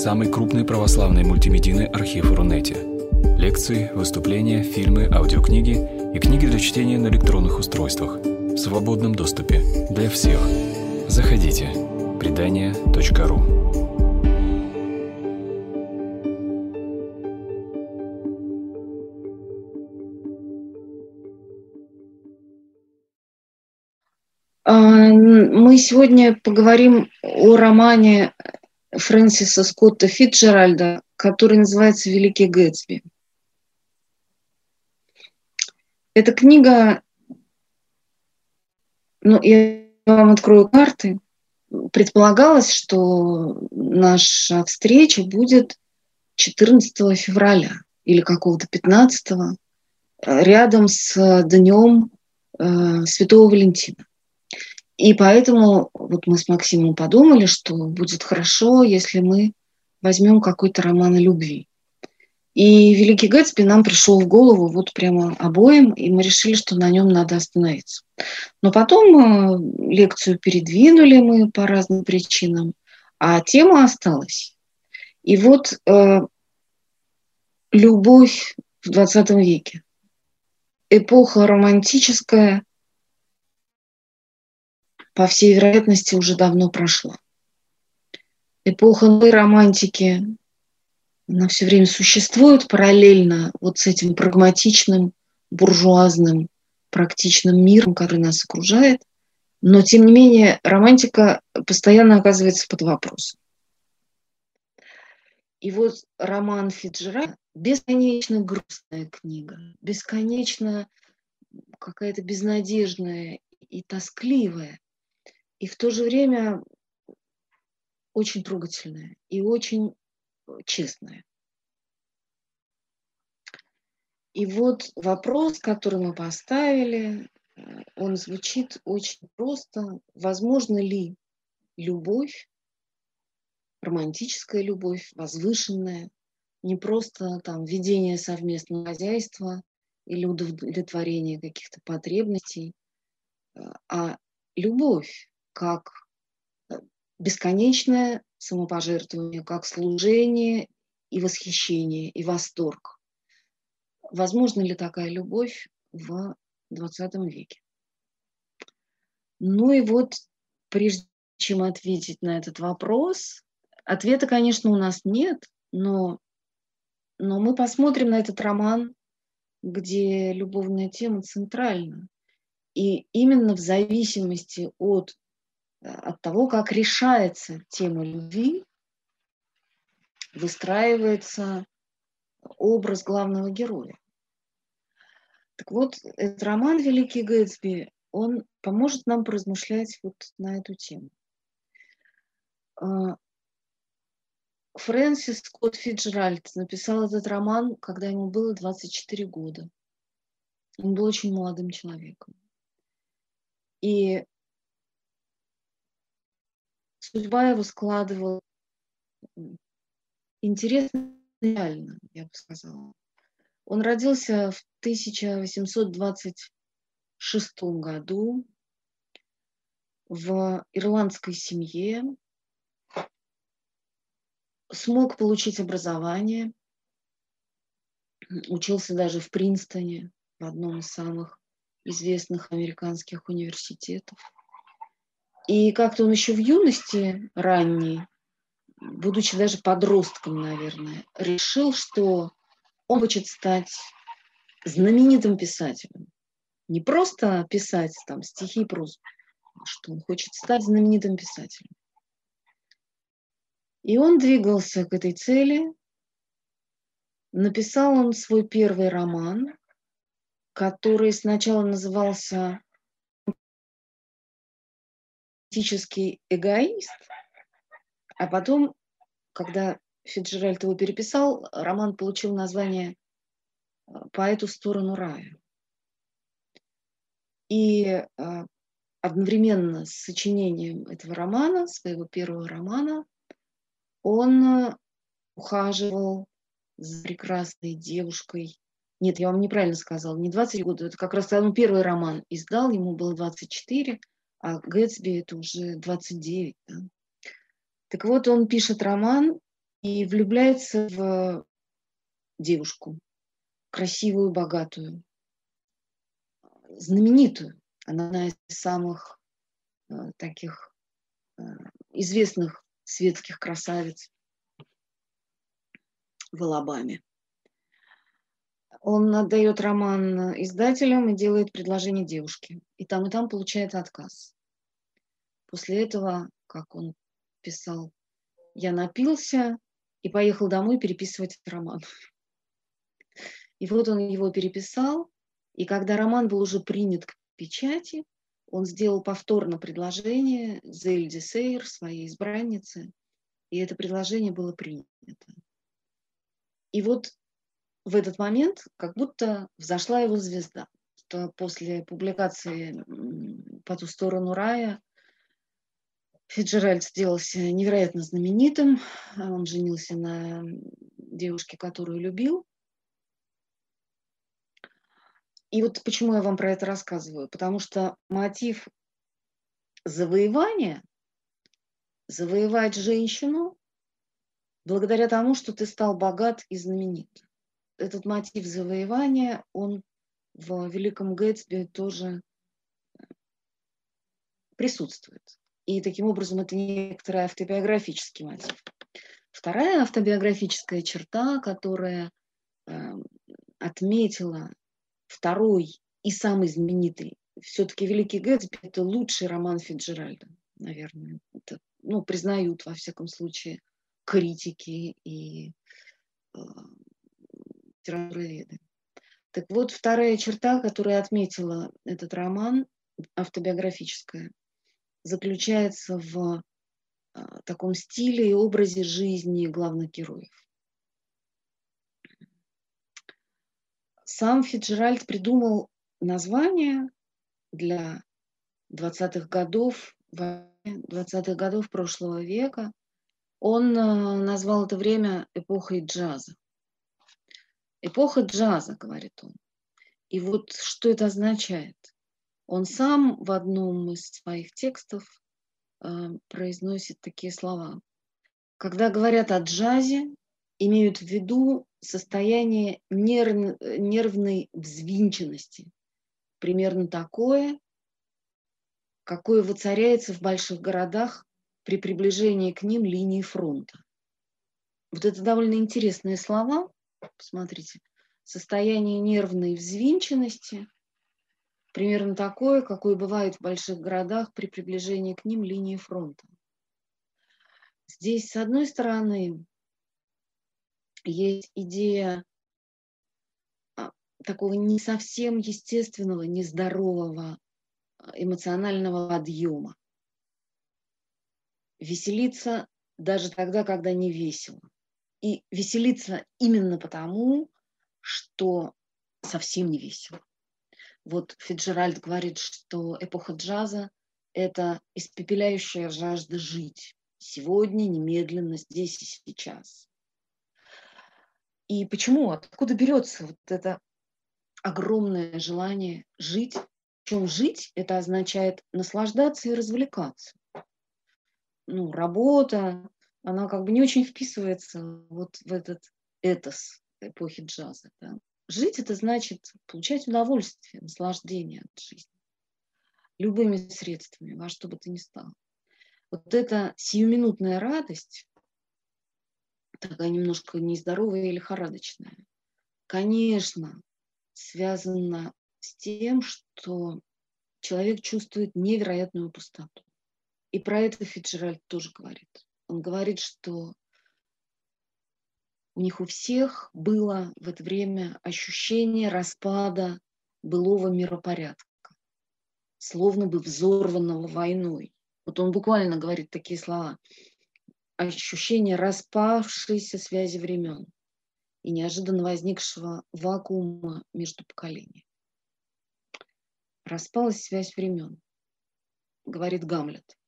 самый крупный православный мультимедийный архив Рунете. Лекции, выступления, фильмы, аудиокниги и книги для чтения на электронных устройствах в свободном доступе для всех. Заходите. Предания.ру А, мы сегодня поговорим о романе Фрэнсиса Скотта Фитджеральда, который называется «Великий Гэтсби». Эта книга, ну, я вам открою карты, предполагалось, что наша встреча будет 14 февраля или какого-то 15 рядом с днем э, Святого Валентина. И поэтому вот мы с Максимом подумали, что будет хорошо, если мы возьмем какой-то роман о любви. И «Великий Гэтсби» нам пришел в голову вот прямо обоим, и мы решили, что на нем надо остановиться. Но потом э, лекцию передвинули мы по разным причинам, а тема осталась. И вот э, любовь в 20 веке. Эпоха романтическая, по всей вероятности, уже давно прошла. Эпоха новой романтики, она все время существует параллельно вот с этим прагматичным, буржуазным, практичным миром, который нас окружает. Но, тем не менее, романтика постоянно оказывается под вопросом. И вот роман Фиджера бесконечно грустная книга, бесконечно какая-то безнадежная и тоскливая и в то же время очень трогательная и очень э, честная. И вот вопрос, который мы поставили, э, он звучит очень просто. Возможно ли любовь, романтическая любовь, возвышенная, не просто там ведение совместного хозяйства или удовлетворение каких-то потребностей, э, а любовь, как э, бесконечное самопожертвование, как служение и восхищение, и восторг. Возможно ли такая любовь в 20 веке? Ну и вот, прежде чем ответить на этот вопрос, ответа, конечно, у нас нет, но, но мы посмотрим на этот роман, где любовная тема центральна. И именно в зависимости от от того, как решается тема любви, выстраивается образ главного героя. Так вот, этот роман «Великий Гэтсби», он поможет нам поразмышлять вот на эту тему. А, Фрэнсис Скотт Фиджеральд написал этот роман, когда ему было 24 года. Он был очень молодым человеком. И судьба его складывала интересно, реально, я бы сказала. Он родился в 1826 году в ирландской семье, смог получить образование, учился даже в Принстоне, в одном из самых известных американских университетов. И как-то он еще в юности ранней, будучи даже подростком, наверное, решил, что он хочет стать знаменитым писателем. Не просто писать там стихи, прозу, а что он хочет стать знаменитым писателем. И он двигался к этой цели. Написал он свой первый роман, который сначала назывался романтический эгоист, а потом, когда Фиджеральд его переписал, роман получил название э, «По эту сторону рая». И э, одновременно с сочинением этого романа, своего первого романа, он э, ухаживал за прекрасной девушкой. Нет, я вам неправильно сказала, не 20 года, это как раз он первый роман издал, ему было 24, а Гэтсби это уже 29. Да? Так вот, он пишет роман, и влюбляется в девушку, красивую, богатую, знаменитую. Она одна из самых э, таких э, известных светских красавиц в Алабаме. Он отдает роман издателям и делает предложение девушке. И там, и там получает отказ. После этого, как он писал, я напился и поехал домой переписывать роман. И вот он его переписал, и когда роман был уже принят к печати, он сделал повторно предложение Зельде Сейр, своей избраннице, и это предложение было принято. И вот в этот момент как будто взошла его звезда, что после публикации «По ту сторону рая» Фиджеральд сделался невероятно знаменитым. Он женился на девушке, которую любил. И вот почему я вам про это рассказываю. Потому что мотив завоевания, завоевать женщину благодаря тому, что ты стал богат и знаменит. Этот мотив завоевания, он в Великом Гэтсби тоже присутствует. И таким образом это некоторый автобиографический мотив. Вторая автобиографическая черта, которая э, отметила второй и самый знаменитый, все-таки «Великий Гэтсби» — это лучший роман Фиджеральда, наверное. Это, ну, признают, во всяком случае, критики и э, литературоведы. Так вот, вторая черта, которая отметила этот роман, автобиографическая, заключается в а, таком стиле и образе жизни главных героев. Сам Фиджеральд придумал название для 20-х годов, 20-х годов прошлого века. Он а, назвал это время эпохой джаза. Эпоха джаза, говорит он. И вот что это означает? Он сам в одном из своих текстов э, произносит такие слова. Когда говорят о джазе, имеют в виду состояние нерв, нервной взвинченности, примерно такое, какое воцаряется в больших городах при приближении к ним линии фронта. Вот это довольно интересные слова. Посмотрите. Состояние нервной взвинченности – примерно такое, какое бывает в больших городах при приближении к ним линии фронта. Здесь, с одной стороны, есть идея а, такого не совсем естественного, нездорового а, эмоционального подъема. Веселиться даже тогда, когда не весело. И веселиться именно потому, что совсем не весело. Вот Фиджеральд говорит, что эпоха джаза – это испепеляющая жажда жить. Сегодня, немедленно, здесь и сейчас. И почему? Откуда берется вот это огромное желание жить? Причем жить – это означает наслаждаться и развлекаться. Ну, работа, она как бы не очень вписывается вот в этот этос эпохи джаза. Да? Жить – это значит получать удовольствие, наслаждение от жизни. Любыми средствами, во что бы то ни стало. Вот эта сиюминутная радость, такая немножко нездоровая или лихорадочная, конечно, связана с тем, что человек чувствует невероятную пустоту. И про это Фиджеральд тоже говорит. Он говорит, что у них у всех было в это время ощущение распада былого миропорядка, словно бы взорванного войной. Вот он буквально говорит такие слова. Ощущение распавшейся связи времен и неожиданно возникшего вакуума между поколениями. Распалась связь времен, говорит Гамлет.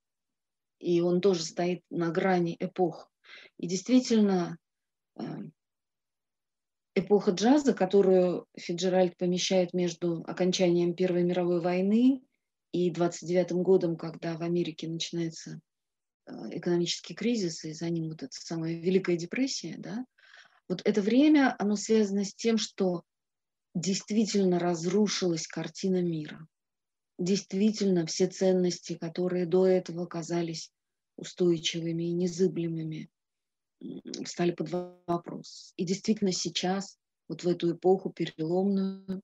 И он тоже стоит на грани эпох. И действительно, Эм, эпоха джаза, которую Фиджеральд помещает между окончанием Первой мировой войны и 29 годом, когда в Америке начинается экономический кризис, и за ним вот эта самая Великая депрессия, да, вот это время, оно связано с тем, что действительно разрушилась картина мира. Действительно, все ценности, которые до этого казались устойчивыми и незыблемыми, стали под вопрос. И действительно сейчас, вот в эту эпоху переломную,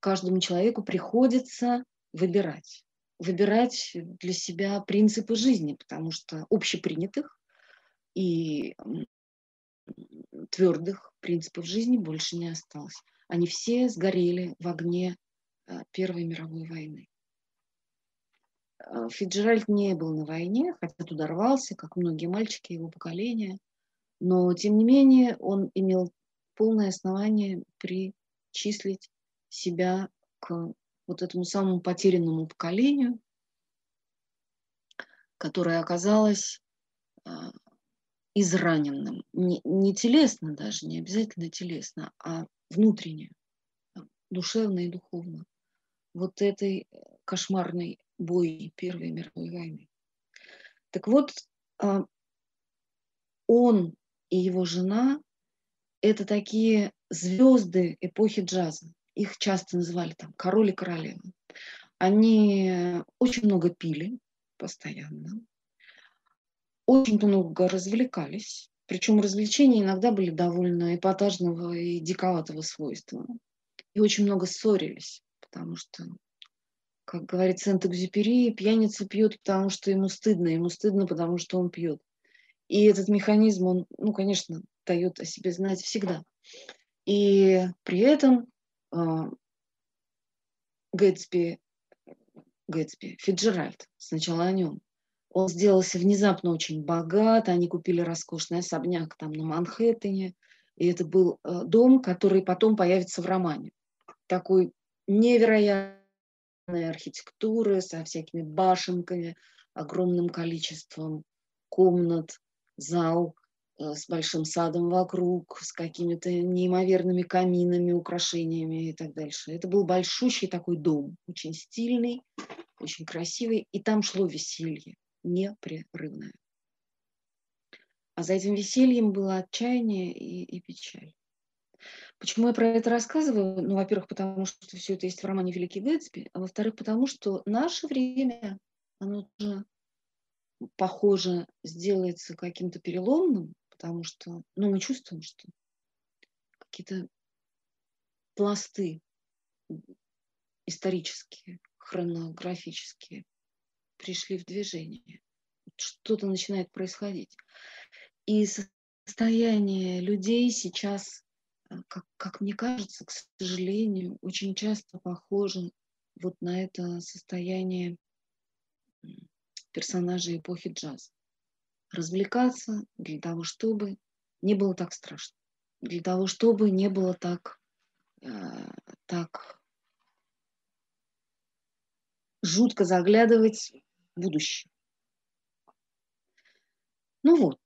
каждому человеку приходится выбирать. Выбирать для себя принципы жизни, потому что общепринятых и твердых принципов жизни больше не осталось. Они все сгорели в огне э, Первой мировой войны. Э, Фиджеральд не был на войне, хотя туда рвался, как многие мальчики его поколения, но, тем не менее, он имел полное основание причислить себя к вот этому самому потерянному поколению, которое оказалось э, израненным. Не, не телесно даже, не обязательно телесно, а внутренне, душевно и духовно. Вот этой кошмарной бои Первой мировой войны. Так вот, а, он и его жена – это такие звезды эпохи джаза. Их часто называли там король и королева. Они очень много пили постоянно, очень много развлекались, причем развлечения иногда были довольно эпатажного и диковатого свойства. И очень много ссорились, потому что, как говорит Сент-Экзюпери, пьяница пьет, потому что ему стыдно, ему стыдно, потому что он пьет. И этот механизм, он, ну, конечно, дает о себе знать всегда. И при этом э, Гэтсби, Гэтсби, Фиджеральд, сначала о нем, он сделался внезапно очень богат, они купили роскошный особняк там на Манхэттене, и это был э, дом, который потом появится в романе. Такой невероятной архитектуры со всякими башенками, огромным количеством комнат, зал э, с большим садом вокруг, с какими-то неимоверными каминами, украшениями и так дальше. Это был большущий такой дом, очень стильный, очень красивый, и там шло веселье непрерывное. А за этим весельем было отчаяние и, и печаль. Почему я про это рассказываю? Ну, во-первых, потому что все это есть в романе «Великий Гэтсби», а во-вторых, потому что наше время, оно уже, похоже, сделается каким-то переломным, потому что, ну, мы чувствуем, что какие-то пласты исторические, хронографические пришли в движение. Что-то начинает происходить. И состояние людей сейчас, как, как мне кажется, к сожалению, очень часто похоже вот на это состояние персонажей эпохи джаза. Развлекаться для того, чтобы не было так страшно, для того, чтобы не было так, э, так жутко заглядывать будущее. Ну вот,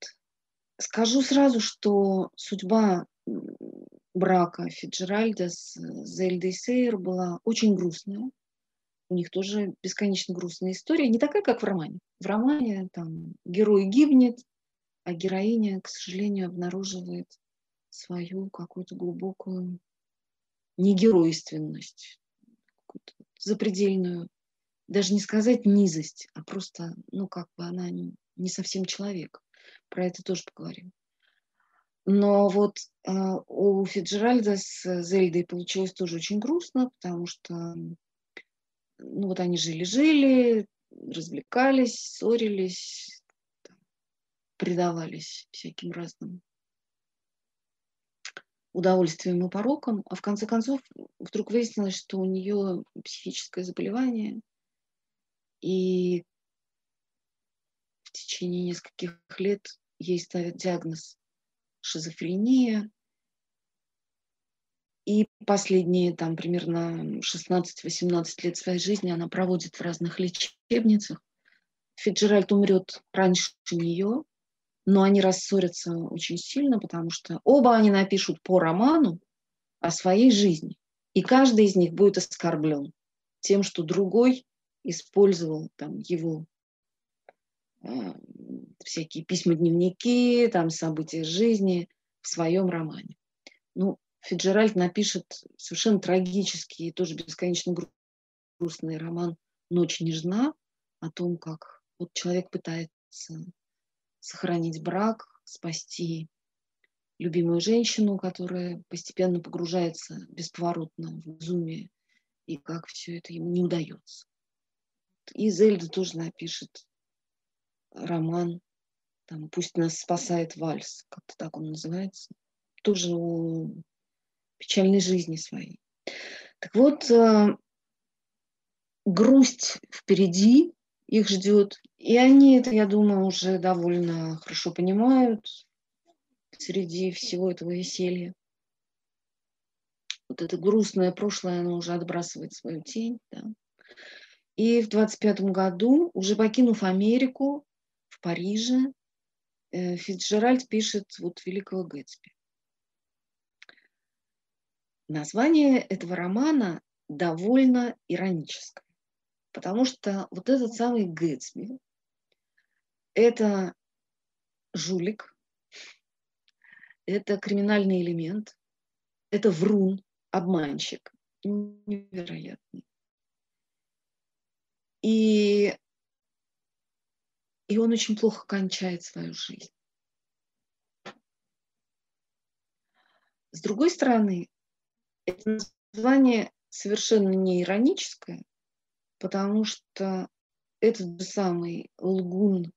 скажу сразу, что судьба брака Фиджеральда с Зельдой Сейер была очень грустная. У них тоже бесконечно грустная история, не такая, как в романе. В романе там герой гибнет, а героиня, к сожалению, обнаруживает свою какую-то глубокую негеройственность, запредельную даже не сказать низость, а просто, ну, как бы она не совсем человек. Про это тоже поговорим. Но вот э, у Фиджеральда с Зельдой получилось тоже очень грустно, потому что, ну, вот они жили-жили, развлекались, ссорились, предавались всяким разным удовольствием и порокам, а в конце концов вдруг выяснилось, что у нее психическое заболевание, и в течение нескольких лет ей ставят диагноз шизофрения. И последние там примерно 16-18 лет своей жизни она проводит в разных лечебницах. Фиджеральд умрет раньше нее, но они рассорятся очень сильно, потому что оба они напишут по роману о своей жизни. И каждый из них будет оскорблен тем, что другой использовал там его э, всякие письма-дневники, там события жизни в своем романе. Ну, Фиджеральд напишет совершенно трагический и тоже бесконечно грустный роман «Ночь нежна», о том, как вот человек пытается сохранить брак, спасти любимую женщину, которая постепенно погружается бесповоротно в безумие, и как все это ему не удается. И Зельда тоже напишет роман, там, «Пусть нас спасает вальс», как-то так он называется, тоже о печальной жизни своей. Так вот, э, грусть впереди их ждет, и они это, я думаю, уже довольно хорошо понимают среди всего этого веселья. Вот это грустное прошлое, оно уже отбрасывает свою тень. Да. И в 25 году, уже покинув Америку, Париже, э, Фитджеральд пишет вот «Великого Гэтсби». Название этого романа довольно ироническое, потому что вот этот самый Гэтсби – это жулик, это криминальный элемент, это врун, обманщик, невероятный. И, и он очень плохо кончает свою жизнь. С другой стороны, это название совершенно не ироническое, потому что этот же самый лгун,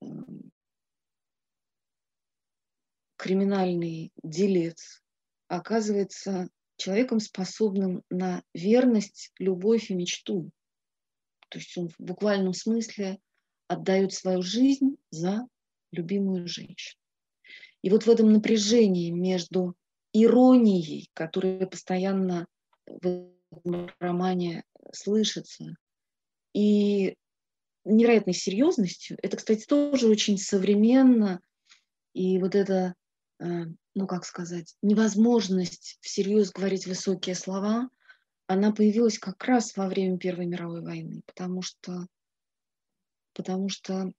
эм, криминальный делец, оказывается человеком, способным на верность, любовь и мечту. То есть он в буквальном смысле отдает свою жизнь за любимую женщину. И вот в этом напряжении между иронией, которая постоянно в этом романе слышится, и невероятной серьезностью, это, кстати, тоже очень современно, и вот это, э, ну как сказать, невозможность всерьез говорить высокие слова, она появилась как раз во время Первой мировой войны, потому что, потому что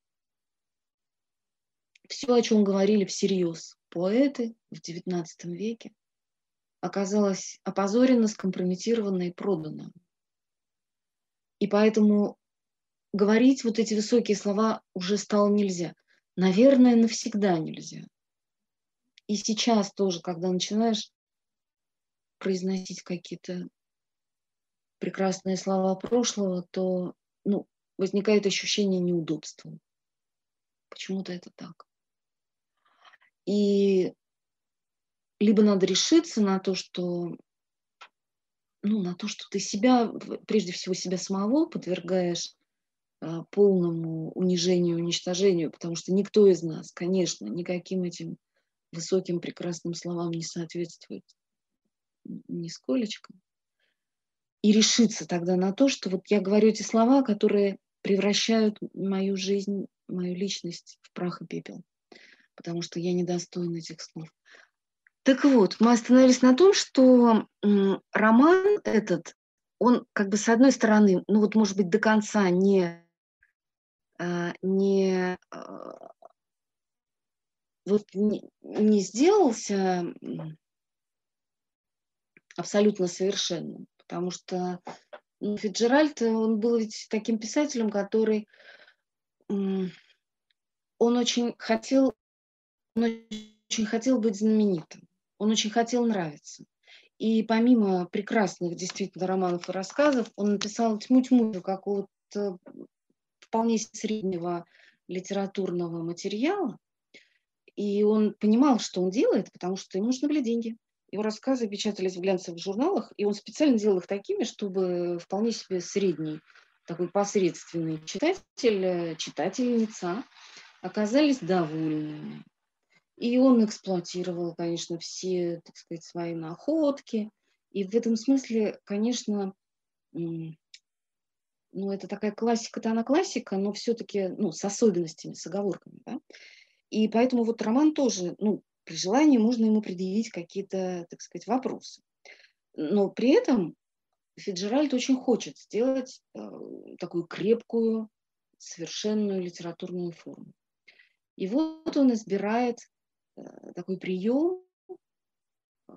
все, о чем говорили всерьез поэты в XIX веке, оказалось опозорено, скомпрометировано и продано. И поэтому говорить вот эти высокие слова уже стало нельзя. Наверное, навсегда нельзя. И сейчас тоже, когда начинаешь произносить какие-то прекрасные слова прошлого, то возникает ощущение неудобства. Почему-то это так. И либо надо решиться на то, что ну, на то, что ты себя, прежде всего себя самого подвергаешь а, полному унижению, уничтожению, потому что никто из нас, конечно, никаким этим высоким прекрасным словам не соответствует нисколечко и решиться тогда на то, что вот я говорю эти слова, которые превращают мою жизнь, мою личность в прах и пепел, потому что я недостойна этих слов. Так вот, мы остановились на том, что роман этот, он как бы с одной стороны, ну вот может быть до конца не, а, не, а, вот не, не сделался абсолютно совершенным потому что Фиджеральд, он был ведь таким писателем, который он очень хотел, он очень хотел быть знаменитым, он очень хотел нравиться. И помимо прекрасных действительно романов и рассказов, он написал тьму-тьму какого-то вполне среднего литературного материала. И он понимал, что он делает, потому что ему нужны были деньги. Его рассказы печатались в глянцевых журналах, и он специально делал их такими, чтобы вполне себе средний, такой посредственный читатель, читательница оказались довольными. И он эксплуатировал, конечно, все, так сказать, свои находки. И в этом смысле, конечно, ну, это такая классика-то она классика, но все-таки, ну, с особенностями, с оговорками, да. И поэтому вот роман тоже, ну, при желании можно ему предъявить какие-то, так сказать, вопросы. Но при этом Фиджеральд очень хочет сделать э, такую крепкую, совершенную литературную форму. И вот он избирает э, такой прием э,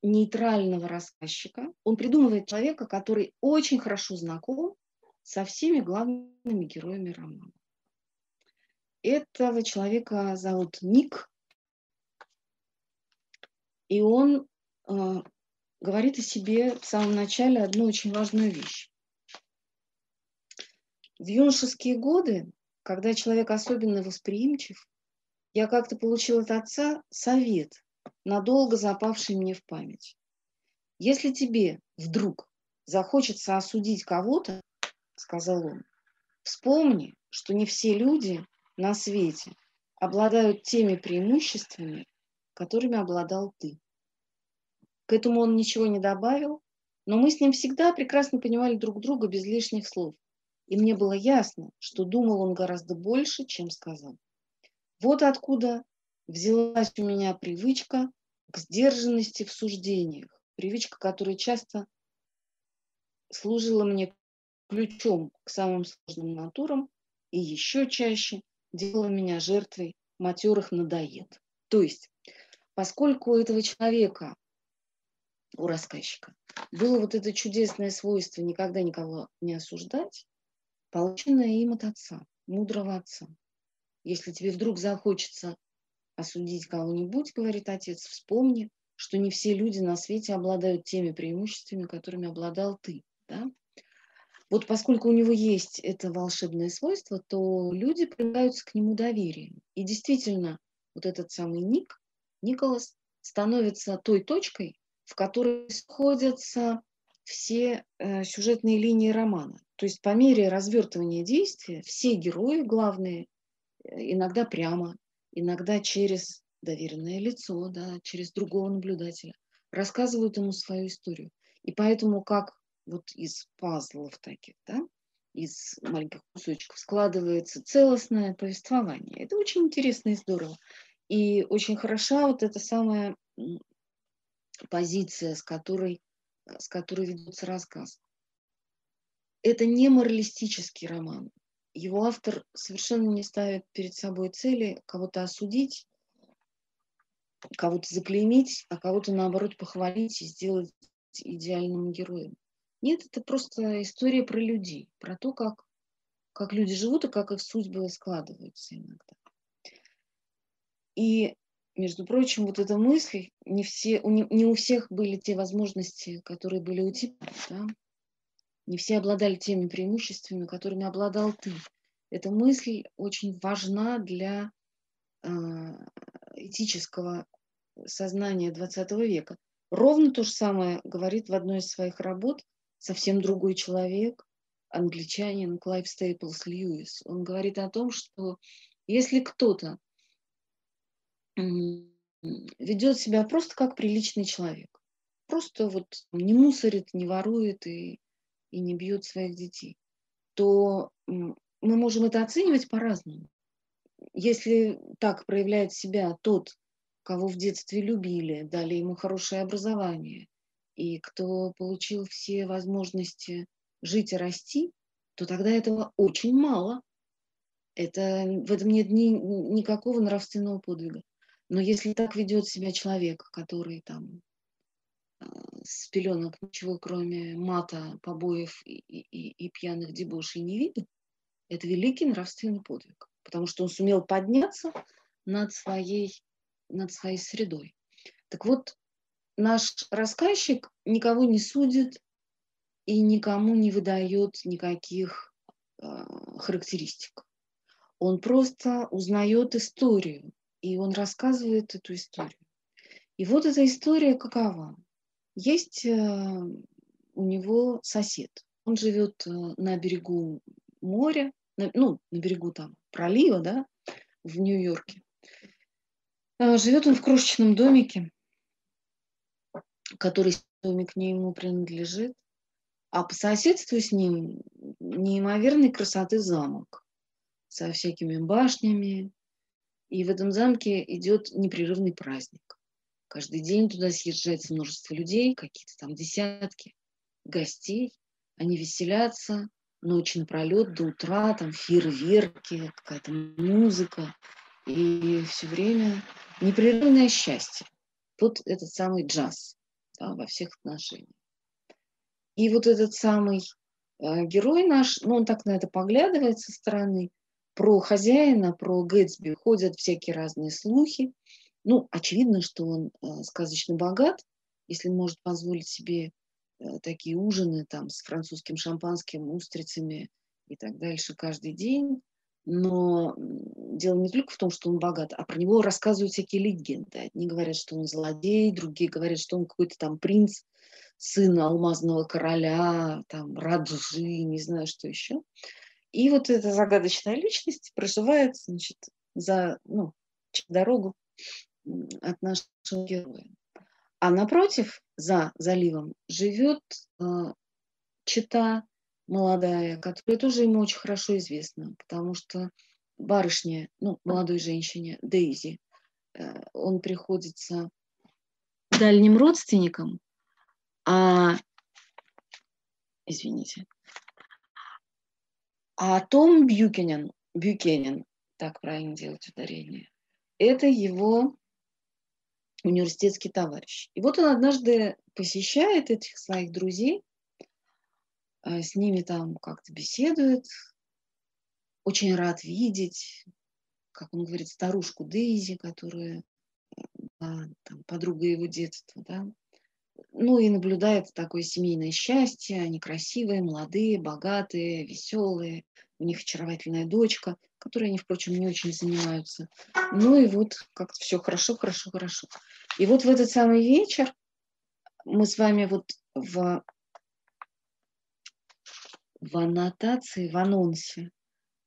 нейтрального рассказчика. Он придумывает человека, который очень хорошо знаком со всеми главными героями романа. Этого человека зовут Ник, и он э, говорит о себе в самом начале одну очень важную вещь. В юношеские годы, когда человек особенно восприимчив, я как-то получил от отца совет, надолго запавший мне в память. Если тебе вдруг захочется осудить кого-то, сказал он, вспомни, что не все люди на свете обладают теми преимуществами, которыми обладал ты. К этому он ничего не добавил, но мы с ним всегда прекрасно понимали друг друга без лишних слов. И мне было ясно, что думал он гораздо больше, чем сказал. Вот откуда взялась у меня привычка к сдержанности в суждениях, привычка, которая часто служила мне ключом к самым сложным натурам и еще чаще делала меня жертвой матерых надоед. То есть, поскольку у этого человека, у рассказчика, было вот это чудесное свойство никогда никого не осуждать, полученное им от отца, мудрого отца. Если тебе вдруг захочется осудить кого-нибудь, говорит отец, вспомни, что не все люди на свете обладают теми преимуществами, которыми обладал ты. Да? Вот поскольку у него есть это волшебное свойство, то люди проявляются к нему доверием. И действительно, вот этот самый Ник, Николас, становится той точкой, в которой сходятся все э, сюжетные линии романа. То есть по мере развертывания действия все герои главные, э, иногда прямо, иногда через доверенное лицо, да, через другого наблюдателя, рассказывают ему свою историю. И поэтому, как вот из пазлов таких, да, из маленьких кусочков складывается целостное повествование. Это очень интересно и здорово. И очень хороша вот эта самая позиция, с которой, с которой ведется рассказ. Это не моралистический роман. Его автор совершенно не ставит перед собой цели кого-то осудить, кого-то заклеймить, а кого-то, наоборот, похвалить и сделать идеальным героем. Нет, это просто история про людей, про то, как, как люди живут и как их судьбы складываются иногда. И, между прочим, вот эта мысль, не, все, не у всех были те возможности, которые были у тебя, да? не все обладали теми преимуществами, которыми обладал ты. Эта мысль очень важна для э, этического сознания XX века. Ровно то же самое говорит в одной из своих работ совсем другой человек, англичанин Клайв Стейплс Льюис. Он говорит о том, что если кто-то ведет себя просто как приличный человек, просто вот не мусорит, не ворует и, и не бьет своих детей, то мы можем это оценивать по-разному. Если так проявляет себя тот, кого в детстве любили, дали ему хорошее образование, и кто получил все возможности жить и расти, то тогда этого очень мало. Это, в этом нет ни, никакого нравственного подвига. Но если так ведет себя человек, который там э, с пеленок ничего, кроме мата, побоев и, и, и пьяных дебошей не видит, это великий нравственный подвиг, потому что он сумел подняться над своей, над своей средой. Так вот, наш рассказчик никого не судит и никому не выдает никаких э, характеристик. Он просто узнает историю, и он рассказывает эту историю. И вот эта история какова? Есть э, у него сосед. Он живет э, на берегу моря, на, ну, на берегу там пролива, да, в Нью-Йорке. Э, живет он в крошечном домике, который домик не ему принадлежит, а по соседству с ним неимоверной красоты замок со всякими башнями. И в этом замке идет непрерывный праздник. Каждый день туда съезжается множество людей, какие-то там десятки гостей. Они веселятся ночь напролет до утра, там фейерверки, какая-то музыка. и все время непрерывное счастье. Вот этот самый джаз да, во всех отношениях. И вот этот самый э, герой наш, ну, он так на это поглядывает со стороны, про хозяина, про Гэтсби ходят всякие разные слухи. Ну, очевидно, что он э, сказочно богат, если может позволить себе э, такие ужины там с французским шампанским, устрицами и так дальше каждый день. Но дело не только в том, что он богат, а про него рассказывают всякие легенды. Одни говорят, что он злодей, другие говорят, что он какой-то там принц, сын алмазного короля, там, Раджи, не знаю, что еще. И вот эта загадочная личность проживает, значит, за ну, дорогу от нашего героя. А напротив, за заливом, живет э, чита молодая, которая тоже ему очень хорошо известна, потому что барышня, ну, молодой женщине, Дейзи, э, он приходится дальним родственником, а, извините, а Том Бьюкенен, Бьюкенен, так правильно делать ударение, это его университетский товарищ. И вот он однажды посещает этих своих друзей, а, с ними там как-то беседует, очень рад видеть, как он говорит, старушку Дейзи, которая да, там, подруга его детства, да, ну и наблюдает такое семейное счастье, они красивые, молодые, богатые, веселые, у них очаровательная дочка, которой они, впрочем, не очень занимаются. Ну и вот как-то все хорошо, хорошо, хорошо. И вот в этот самый вечер мы с вами вот в, в аннотации, в анонсе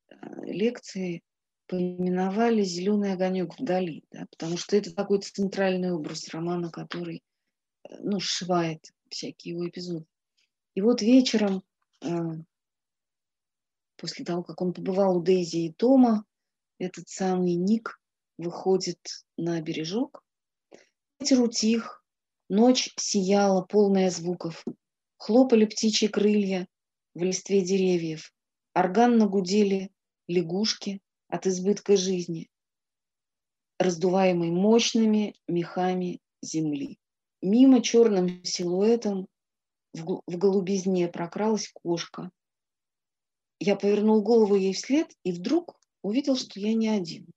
э, лекции поименовали «Зеленый огонек вдали», да, потому что это такой центральный образ романа, который ну, сшивает всякие его эпизоды. И вот вечером, э, после того, как он побывал у Дейзи и Тома, этот самый Ник выходит на бережок. Ветер утих, ночь сияла, полная звуков. Хлопали птичьи крылья в листве деревьев. Органно гудели лягушки от избытка жизни, раздуваемой мощными мехами земли. Мимо черным силуэтом в голубизне прокралась кошка. Я повернул голову ей вслед и вдруг увидел, что я не один.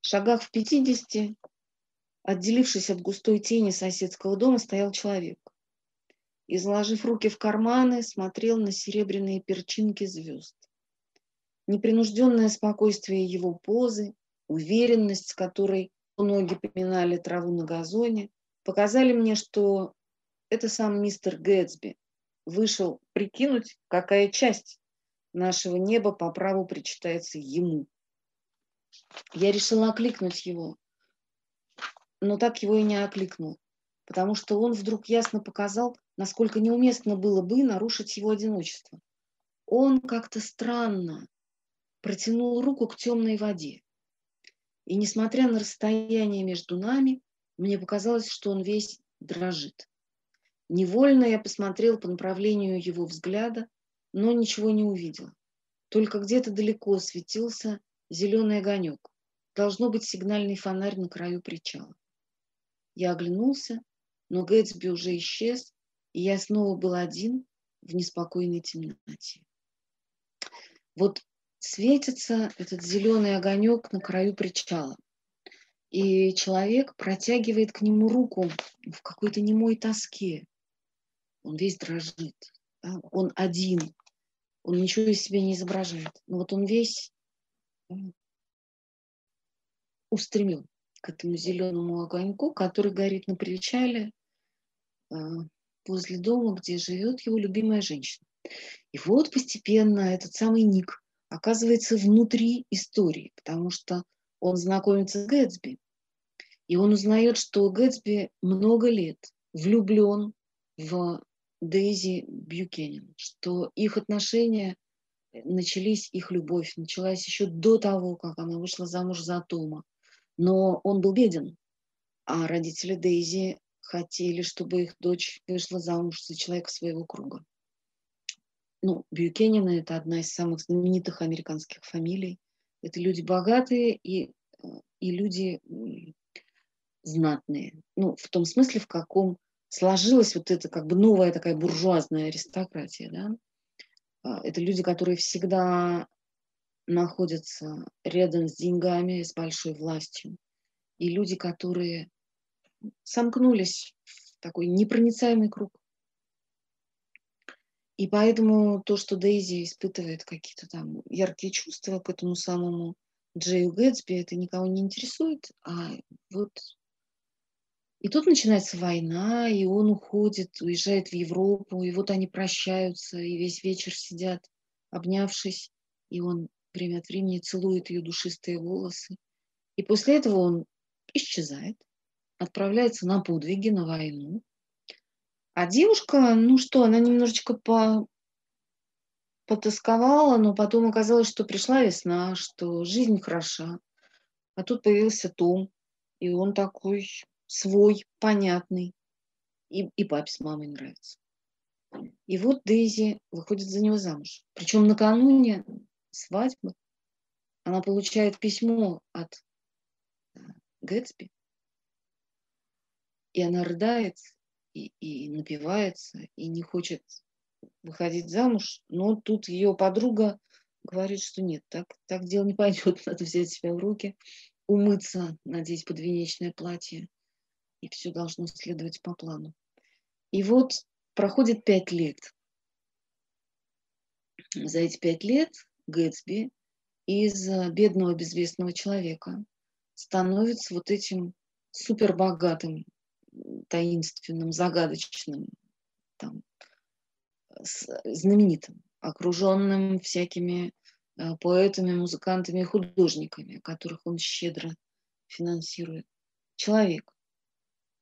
В шагах в пятидесяти, отделившись от густой тени соседского дома, стоял человек. Изложив руки в карманы, смотрел на серебряные перчинки звезд. Непринужденное спокойствие его позы, уверенность, с которой ноги поминали траву на газоне – показали мне, что это сам мистер Гэтсби вышел прикинуть, какая часть нашего неба по праву причитается ему. Я решила окликнуть его, но так его и не окликнул, потому что он вдруг ясно показал, насколько неуместно было бы нарушить его одиночество. Он как-то странно протянул руку к темной воде. И несмотря на расстояние между нами, мне показалось, что он весь дрожит. Невольно я посмотрел по направлению его взгляда, но ничего не увидел. Только где-то далеко светился зеленый огонек. Должно быть сигнальный фонарь на краю причала. Я оглянулся, но Гэтсби уже исчез, и я снова был один в неспокойной темноте. Вот светится этот зеленый огонек на краю причала и человек протягивает к нему руку в какой-то немой тоске. Он весь дрожит, да? он один, он ничего из себя не изображает. Но вот он весь устремлен к этому зеленому огоньку, который горит на причале а, возле дома, где живет его любимая женщина. И вот постепенно этот самый Ник оказывается внутри истории, потому что он знакомится с Гэтсби, и он узнает, что Гэтсби много лет влюблен в Дейзи Бьюкенен, что их отношения начались, их любовь началась еще до того, как она вышла замуж за Тома. Но он был беден, а родители Дейзи хотели, чтобы их дочь вышла замуж за человека своего круга. Ну, Бьюкенены – это одна из самых знаменитых американских фамилий. Это люди богатые и Э, и люди знатные. Ну, в том смысле, в каком сложилась вот эта как бы новая такая буржуазная аристократия, да. А, это люди, которые всегда находятся рядом с деньгами, с большой властью. И люди, которые сомкнулись в такой непроницаемый круг. И поэтому то, что Дейзи испытывает какие-то там яркие чувства к этому самому Джею Гэтсби, это никого не интересует. А вот и тут начинается война, и он уходит, уезжает в Европу, и вот они прощаются, и весь вечер сидят, обнявшись, и он время от времени целует ее душистые волосы. И после этого он исчезает, отправляется на подвиги, на войну. А девушка, ну что, она немножечко по... потасковала, но потом оказалось, что пришла весна, что жизнь хороша. А тут появился Том, и он такой свой, понятный. И, и папе с мамой нравится. И вот Дейзи выходит за него замуж. Причем накануне свадьбы она получает письмо от э, Гэтсби, и она рыдает и, и напивается, и не хочет выходить замуж, но тут ее подруга говорит, что нет, так, так дело не пойдет, надо взять себя в руки, умыться, надеть подвенечное платье, и все должно следовать по плану. И вот проходит пять лет. За эти пять лет Гэтсби из бедного безвестного человека становится вот этим супербогатым таинственным, загадочным, там, знаменитым, окруженным всякими э, поэтами, музыкантами и художниками, которых он щедро финансирует. Человек.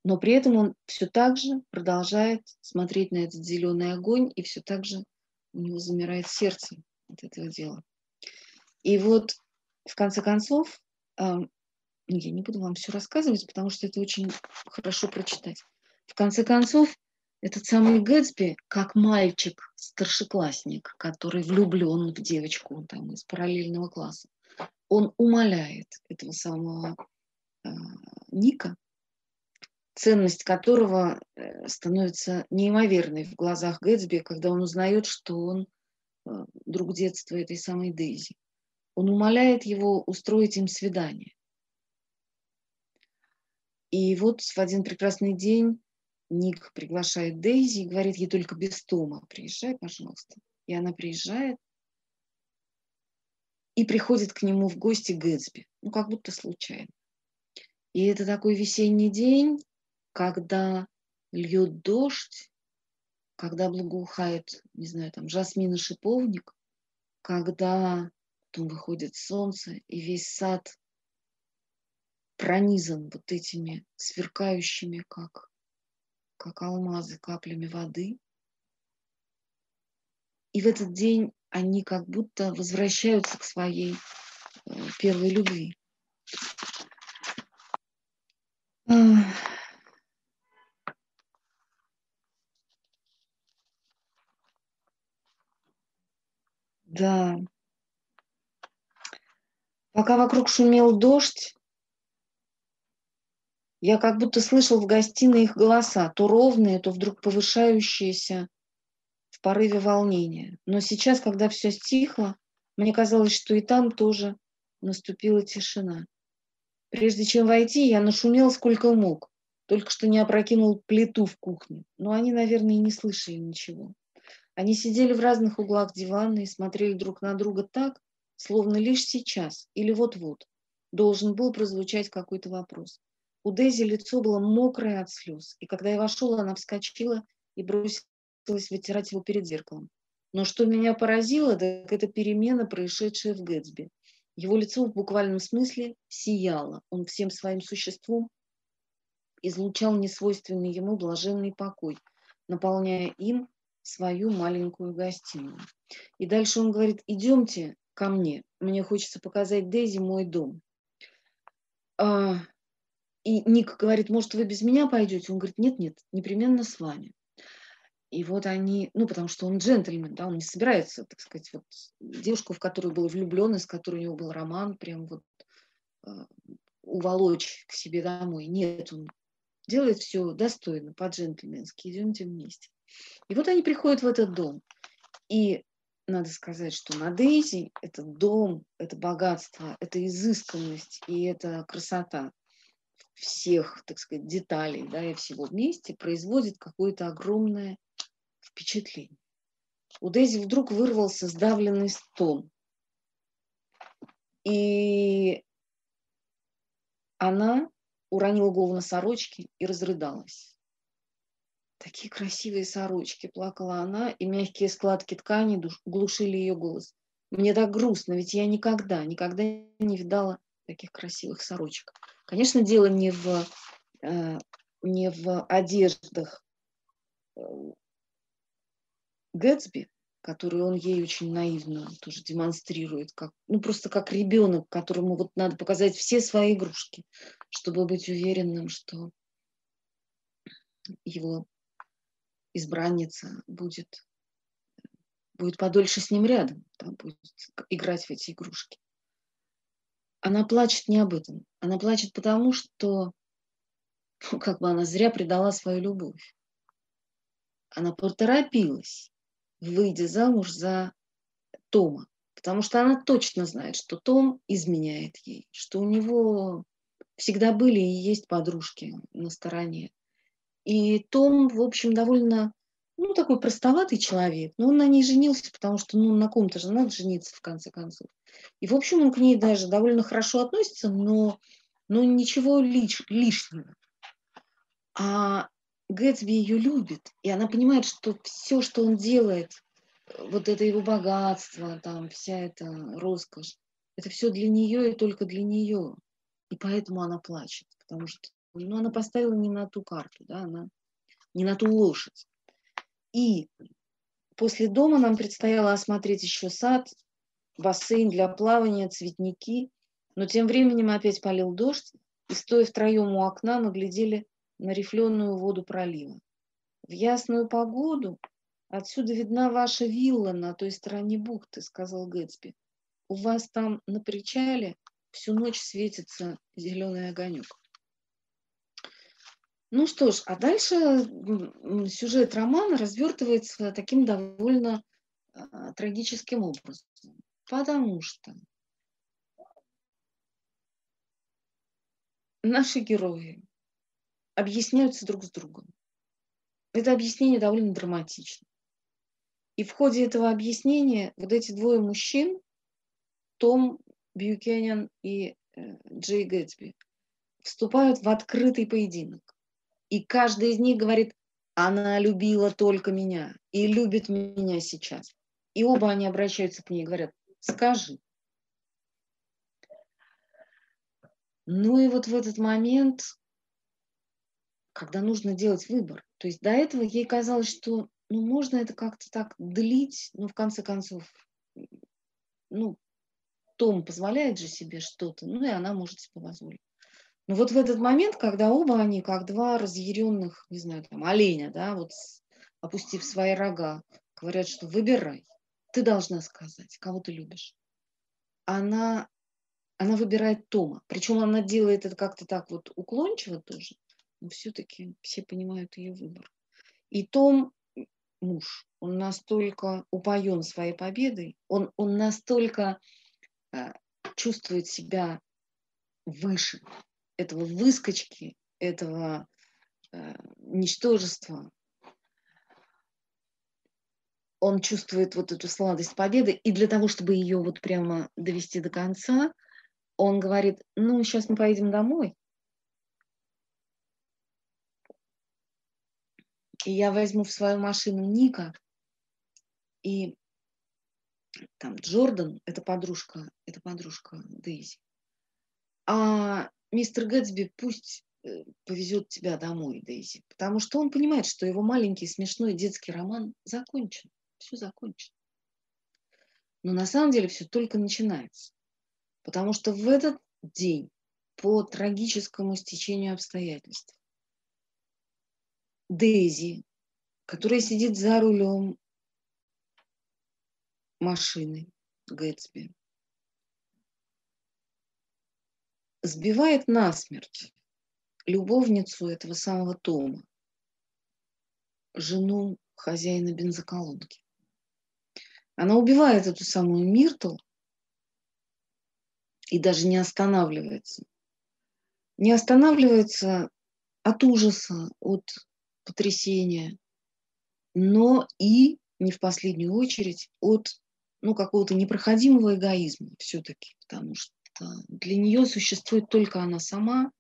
Но при этом он все так же продолжает смотреть на этот зеленый огонь, и все так же у него замирает сердце от этого дела. И вот, в конце концов, ну, я не буду вам все рассказывать, потому что это очень хорошо прочитать. В конце концов, этот самый Гэтсби, как мальчик, старшеклассник, который влюблен в девочку там, из параллельного класса, он умоляет этого самого э, Ника, ценность которого э, становится неимоверной в глазах Гэтсби, когда он узнает, что он э, друг детства этой самой Дейзи. Он умоляет его устроить им свидание. И вот в один прекрасный день Ник приглашает Дейзи и говорит ей только без Тома, приезжай, пожалуйста. И она приезжает и приходит к нему в гости Гэтсби, ну, как будто случайно. И это такой весенний день, когда льет дождь, когда благоухает, не знаю, там, жасмин и шиповник, когда потом выходит солнце, и весь сад пронизан вот этими сверкающими, как, как алмазы, каплями воды. И в этот день они как будто возвращаются к своей э, первой любви. Да. Пока вокруг шумел дождь, я как будто слышал в гостиной их голоса, то ровные, то вдруг повышающиеся в порыве волнения. Но сейчас, когда все стихло, мне казалось, что и там тоже наступила тишина. Прежде чем войти, я нашумел сколько мог, только что не опрокинул плиту в кухне. Но они, наверное, и не слышали ничего. Они сидели в разных углах дивана и смотрели друг на друга так, словно лишь сейчас или вот-вот должен был прозвучать какой-то вопрос. У Дейзи лицо было мокрое от слез, и когда я вошел, она вскочила и бросилась вытирать его перед зеркалом. Но что меня поразило, так это перемена, происшедшая в Гэтсби. Его лицо в буквальном смысле сияло. Он всем своим существом излучал несвойственный ему блаженный покой, наполняя им свою маленькую гостиную. И дальше он говорит, идемте ко мне, мне хочется показать Дейзи мой дом. А, и Ник говорит, может, вы без меня пойдете? Он говорит, нет, нет, непременно с вами. И вот они, ну, потому что он джентльмен, да, он не собирается, так сказать, вот девушку, в которую был влюблен, из которой у него был роман, прям вот э, уволочь к себе домой. Нет, он делает все достойно, по-джентльменски, идемте вместе. И вот они приходят в этот дом. И надо сказать, что на Дейзи этот дом, это богатство, это изысканность и это красота всех, так сказать, деталей да, и всего вместе производит какое-то огромное впечатление. У Дейзи вдруг вырвался сдавленный стон. И она уронила голову на сорочки и разрыдалась. Такие красивые сорочки, плакала она, и мягкие складки ткани глушили ее голос. Мне так грустно, ведь я никогда, никогда не видала таких красивых сорочек. Конечно, дело не в, э, не в одеждах э, Гэтсби, которую он ей очень наивно тоже демонстрирует, как, ну просто как ребенок, которому вот надо показать все свои игрушки, чтобы быть уверенным, что его избранница будет, будет подольше с ним рядом, там будет играть в эти игрушки. Она плачет не об этом. Она плачет потому, что ну, как бы она зря предала свою любовь. Она поторопилась выйдя замуж за Тома, потому что она точно знает, что Том изменяет ей, что у него всегда были и есть подружки на стороне. И Том, в общем, довольно, ну, такой простоватый человек, но он на ней женился, потому что, ну, на ком-то же надо жениться, в конце концов. И, в общем, он к ней даже довольно хорошо относится, но, но ничего лиш, лишнего. А Гэтсби ее любит, и она понимает, что все, что он делает, вот это его богатство, там вся эта роскошь, это все для нее и только для нее. И поэтому она плачет, потому что ну, она поставила не на ту карту, да, она не на ту лошадь. И после дома нам предстояло осмотреть еще сад, бассейн для плавания, цветники. Но тем временем опять полил дождь, и стоя втроем у окна, мы глядели на рифленую воду пролива. В ясную погоду отсюда видна ваша вилла на той стороне бухты, сказал Гэтсби. У вас там на причале всю ночь светится зеленый огонек. Ну что ж, а дальше сюжет романа развертывается таким довольно а, трагическим образом. Потому что наши герои объясняются друг с другом. Это объяснение довольно драматично. И в ходе этого объяснения вот эти двое мужчин, Том Бьюкенен и э, Джей Гэтсби, вступают в открытый поединок. И каждый из них говорит, она любила только меня и любит меня сейчас. И оба они обращаются к ней и говорят, скажи. Ну и вот в этот момент когда нужно делать выбор. То есть до этого ей казалось, что ну, можно это как-то так длить, но в конце концов, ну, Том позволяет же себе что-то, ну и она может себе позволить. Но вот в этот момент, когда оба они, как два разъяренных, не знаю, там, оленя, да, вот опустив свои рога, говорят, что выбирай, ты должна сказать, кого ты любишь. Она, она выбирает Тома. Причем она делает это как-то так вот уклончиво тоже но все-таки все понимают ее выбор. И Том, муж, он настолько упоен своей победой, он, он настолько э, чувствует себя выше этого выскочки, этого э, ничтожества. Он чувствует вот эту сладость победы, и для того, чтобы ее вот прямо довести до конца, он говорит, ну, сейчас мы поедем домой, и я возьму в свою машину Ника, и там Джордан, это подружка, это подружка Дейзи. А мистер Гэтсби пусть э, повезет тебя домой, Дейзи, потому что он понимает, что его маленький смешной детский роман закончен, все закончено. Но на самом деле все только начинается, потому что в этот день по трагическому стечению обстоятельств Дейзи, которая сидит за рулем машины Гэтсби. Сбивает насмерть любовницу этого самого Тома, жену хозяина бензоколонки. Она убивает эту самую Миртл и даже не останавливается. Не останавливается от ужаса, от потрясения, но и, не в последнюю очередь, от ну, какого-то непроходимого эгоизма все-таки, потому что для нее существует только она сама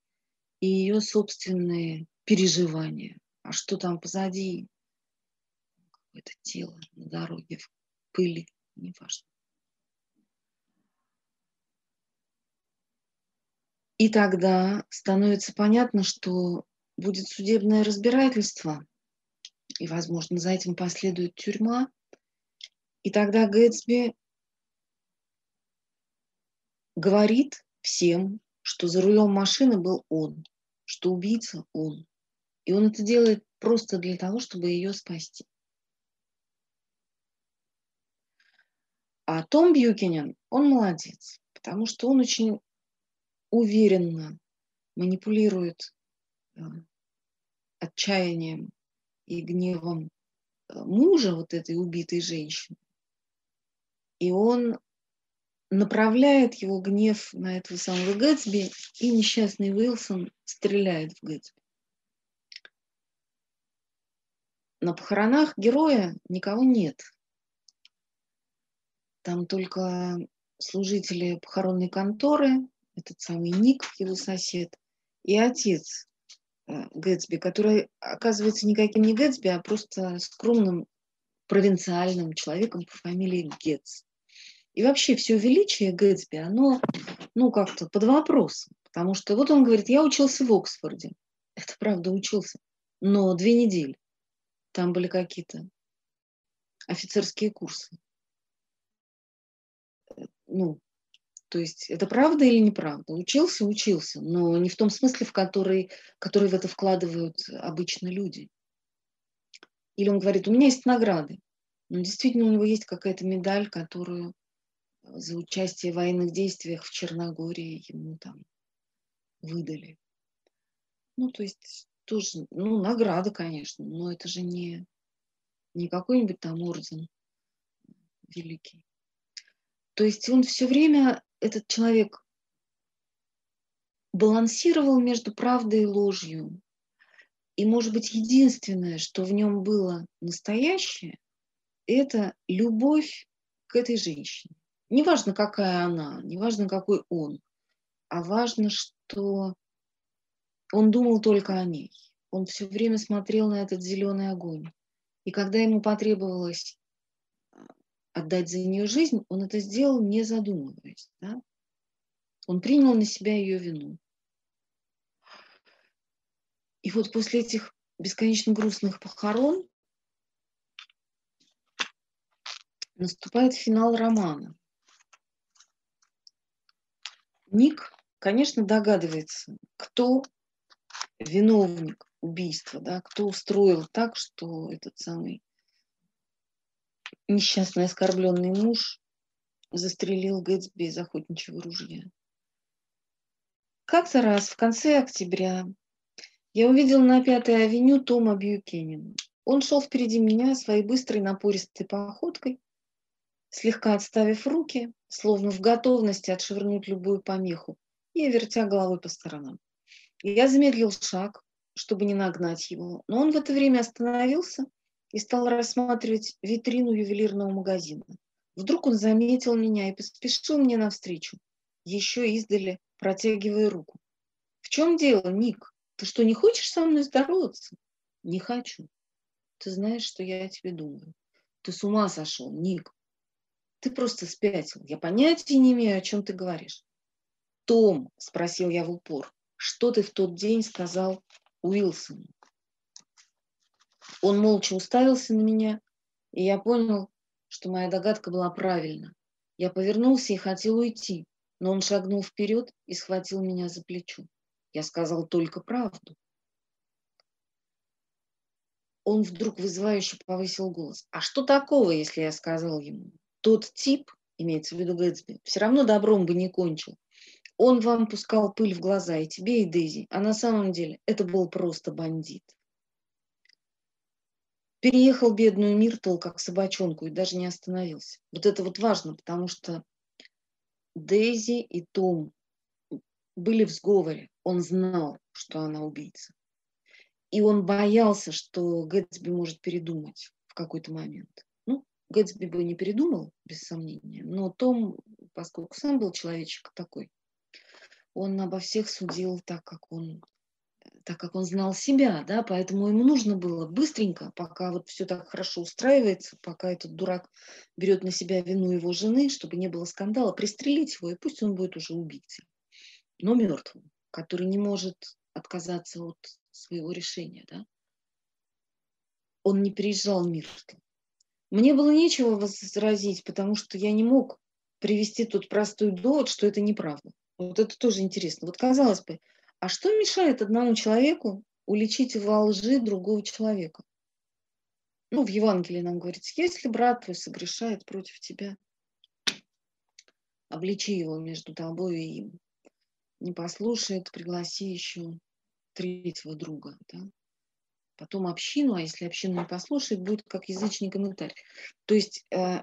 и ее собственные переживания. А что там позади? Какое-то тело на дороге в пыли, неважно. И тогда становится понятно, что будет судебное разбирательство, и, возможно, за этим последует тюрьма. И тогда Гэтсби говорит всем, что за рулем машины был он, что убийца он. И он это делает просто для того, чтобы ее спасти. А Том Бьюкинен, он молодец, потому что он очень уверенно манипулирует э, отчаянием и гневом э, мужа вот этой убитой женщины. И он направляет его гнев на этого самого Гэтсби, и несчастный Уилсон стреляет в Гэтсби. На похоронах героя никого нет. Там только служители похоронной конторы, этот самый Ник, его сосед, и отец э, Гэтсби, который оказывается никаким не Гэтсби, а просто скромным провинциальным человеком по фамилии Гетц. И вообще все величие Гэтсби, оно, ну, как-то под вопросом. Потому что вот он говорит, я учился в Оксфорде. Это правда учился. Но две недели. Там были какие-то офицерские курсы. Ну, то есть это правда или неправда? Учился, учился, но не в том смысле, в который, который в это вкладывают обычно люди. Или он говорит, у меня есть награды. Но действительно у него есть какая-то медаль, которую за участие в военных действиях в Черногории ему там выдали. Ну, то есть тоже, ну, награда, конечно, но это же не, не какой-нибудь там орден великий. То есть он все время, этот человек, балансировал между правдой и ложью. И, может быть, единственное, что в нем было настоящее, это любовь к этой женщине. Неважно, какая она, неважно, какой он, а важно, что он думал только о ней. Он все время смотрел на этот зеленый огонь. И когда ему потребовалось а, отдать за нее жизнь, он это сделал, не задумываясь. Да? Он принял на себя ее вину. И вот после этих бесконечно грустных похорон наступает финал романа. Ник, конечно, догадывается, кто виновник убийства, да, кто устроил так, что этот самый несчастный оскорбленный муж застрелил Гэтсби из охотничьего ружья. Как-то раз в конце октября я увидел на Пятой авеню Тома Бьюкенина. Он шел впереди меня своей быстрой напористой походкой, слегка отставив руки, словно в готовности отшвырнуть любую помеху, и вертя головой по сторонам. Я замедлил шаг, чтобы не нагнать его, но он в это время остановился и стал рассматривать витрину ювелирного магазина. Вдруг он заметил меня и поспешил мне навстречу, еще издали протягивая руку. «В чем дело, Ник? Ты что, не хочешь со мной здороваться?» «Не хочу. Ты знаешь, что я о тебе думаю. Ты с ума сошел, Ник. Ты просто спятил. Я понятия не имею, о чем ты говоришь. Том, спросил я в упор, что ты в тот день сказал Уилсону? Он молча уставился на меня, и я понял, что моя догадка была правильна. Я повернулся и хотел уйти, но он шагнул вперед и схватил меня за плечо. Я сказал только правду. Он вдруг вызывающе повысил голос. А что такого, если я сказал ему? Тот тип, имеется в виду Гэтсби, все равно добром бы не кончил. он вам пускал пыль в глаза, и тебе, и Дейзи. А на самом деле это был просто бандит. Переехал бедную Миртл как собачонку и даже не остановился. Вот это вот важно, потому что Дейзи и Том были в сговоре. Он знал, что она убийца. И он боялся, что Гэтсби может передумать в какой-то момент. Гэтсби бы не передумал, без сомнения, но Том, поскольку сам был человечек такой, он обо всех судил так, как он так как он знал себя, да, поэтому ему нужно было быстренько, пока вот все так хорошо устраивается, пока этот дурак берет на себя вину его жены, чтобы не было скандала, пристрелить его, и пусть он будет уже убийцей, но мертвым, который не может отказаться от своего решения, да. Он не переезжал Миртл. Мне было нечего возразить, потому что я не мог привести тот простой довод, что это неправда. Вот это тоже интересно. Вот казалось бы, а что мешает одному человеку уличить во лжи другого человека? Ну, в Евангелии нам говорится, если брат твой согрешает против тебя, обличи его между тобой и им. Не послушает, пригласи еще третьего друга. Да? Потом общину, а если общину не послушает, будет как язычник и мытарь. То есть э,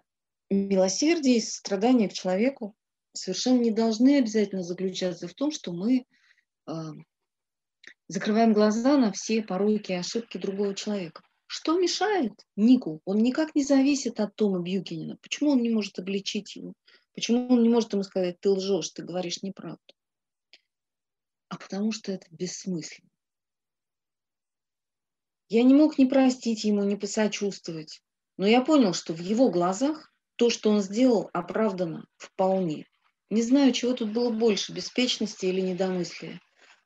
милосердие и сострадание к человеку совершенно не должны обязательно заключаться в том, что мы э, закрываем глаза на все пороки и ошибки другого человека. Что мешает Нику? Он никак не зависит от Тома Бьюкинина. Почему он не может обличить его? Почему он не может ему сказать, ты лжешь, ты говоришь неправду? А потому что это бессмысленно. Я не мог не простить ему, не посочувствовать. Но я понял, что в его глазах то, что он сделал, оправдано вполне. Не знаю, чего тут было больше, беспечности или недомыслия.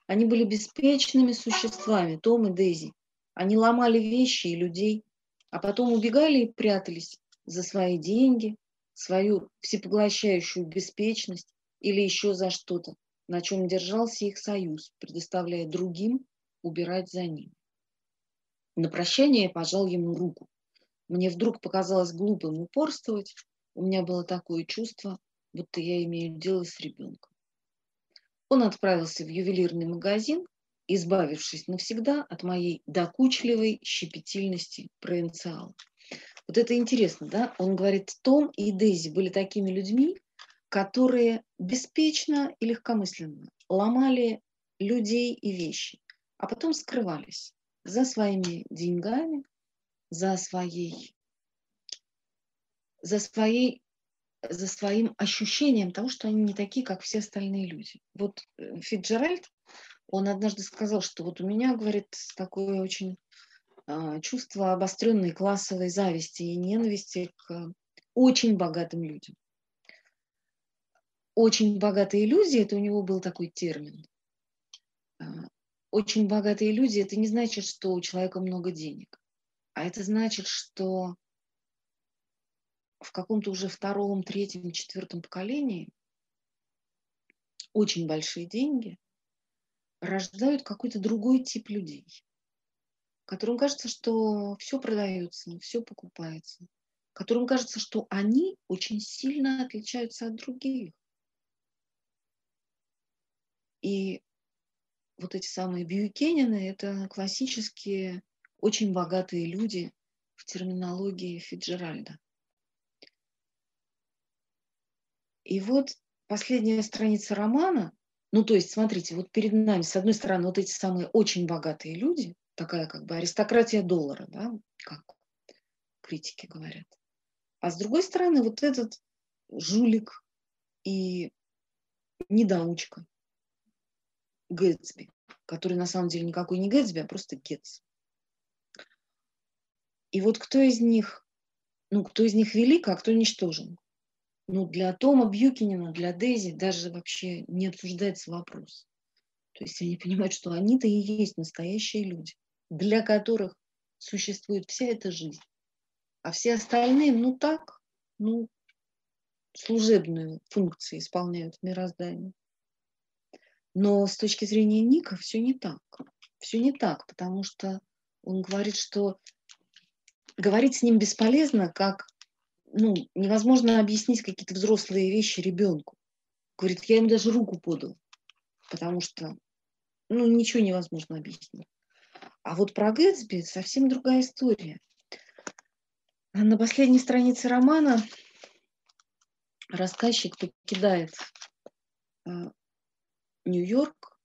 Они были беспечными существами, Том и Дейзи. Они ломали вещи и людей, а потом убегали и прятались за свои деньги, свою всепоглощающую беспечность или еще за что-то, на чем держался их союз, предоставляя другим убирать за ним. На прощание я пожал ему руку. Мне вдруг показалось глупым упорствовать. У меня было такое чувство, будто я имею дело с ребенком. Он отправился в ювелирный магазин, избавившись навсегда от моей докучливой щепетильности провинциала. Вот это интересно, да? Он говорит, Том и Дейзи были такими людьми, которые беспечно и легкомысленно ломали людей и вещи, а потом скрывались за своими деньгами, за своей, за своей за своим ощущением того, что они не такие, как все остальные люди. Вот э, Фиджеральд, он однажды сказал, что вот у меня, говорит, такое очень э, чувство обостренной классовой зависти и ненависти к очень богатым людям. Очень богатые люди, это у него был такой термин. Очень богатые люди, это не значит, что у человека много денег, а это значит, что в каком-то уже втором, третьем, четвертом поколении очень большие деньги рождают какой-то другой тип людей, которым кажется, что все продается, все покупается, которым кажется, что они очень сильно отличаются от других. И вот эти самые Бьюкенины – это классические, очень богатые люди в терминологии Фиджеральда. И вот последняя страница романа, ну, то есть, смотрите, вот перед нами, с одной стороны, вот эти самые очень богатые люди, такая как бы аристократия доллара, да, как критики говорят. А с другой стороны, вот этот жулик и недоучка Гэтсби, который на самом деле никакой не Гэтсби, а просто Гетс. И вот кто из них, ну, кто из них велик, а кто ничтожен? Ну, для Тома Бьюкинина, для Дейзи даже вообще не обсуждается вопрос. То есть они понимают, что они-то и есть настоящие люди, для которых существует вся эта жизнь. А все остальные, ну так, ну, служебную функцию исполняют в мироздании. Но с точки зрения Ника все не так. Все не так, потому что он говорит, что говорить с ним бесполезно, как ну, невозможно объяснить какие-то взрослые вещи ребенку. Говорит, я ему даже руку подал. потому что ну, ничего невозможно объяснить. А вот про Гэтсби совсем другая история. На последней странице романа рассказчик покидает э, Нью-Йорк,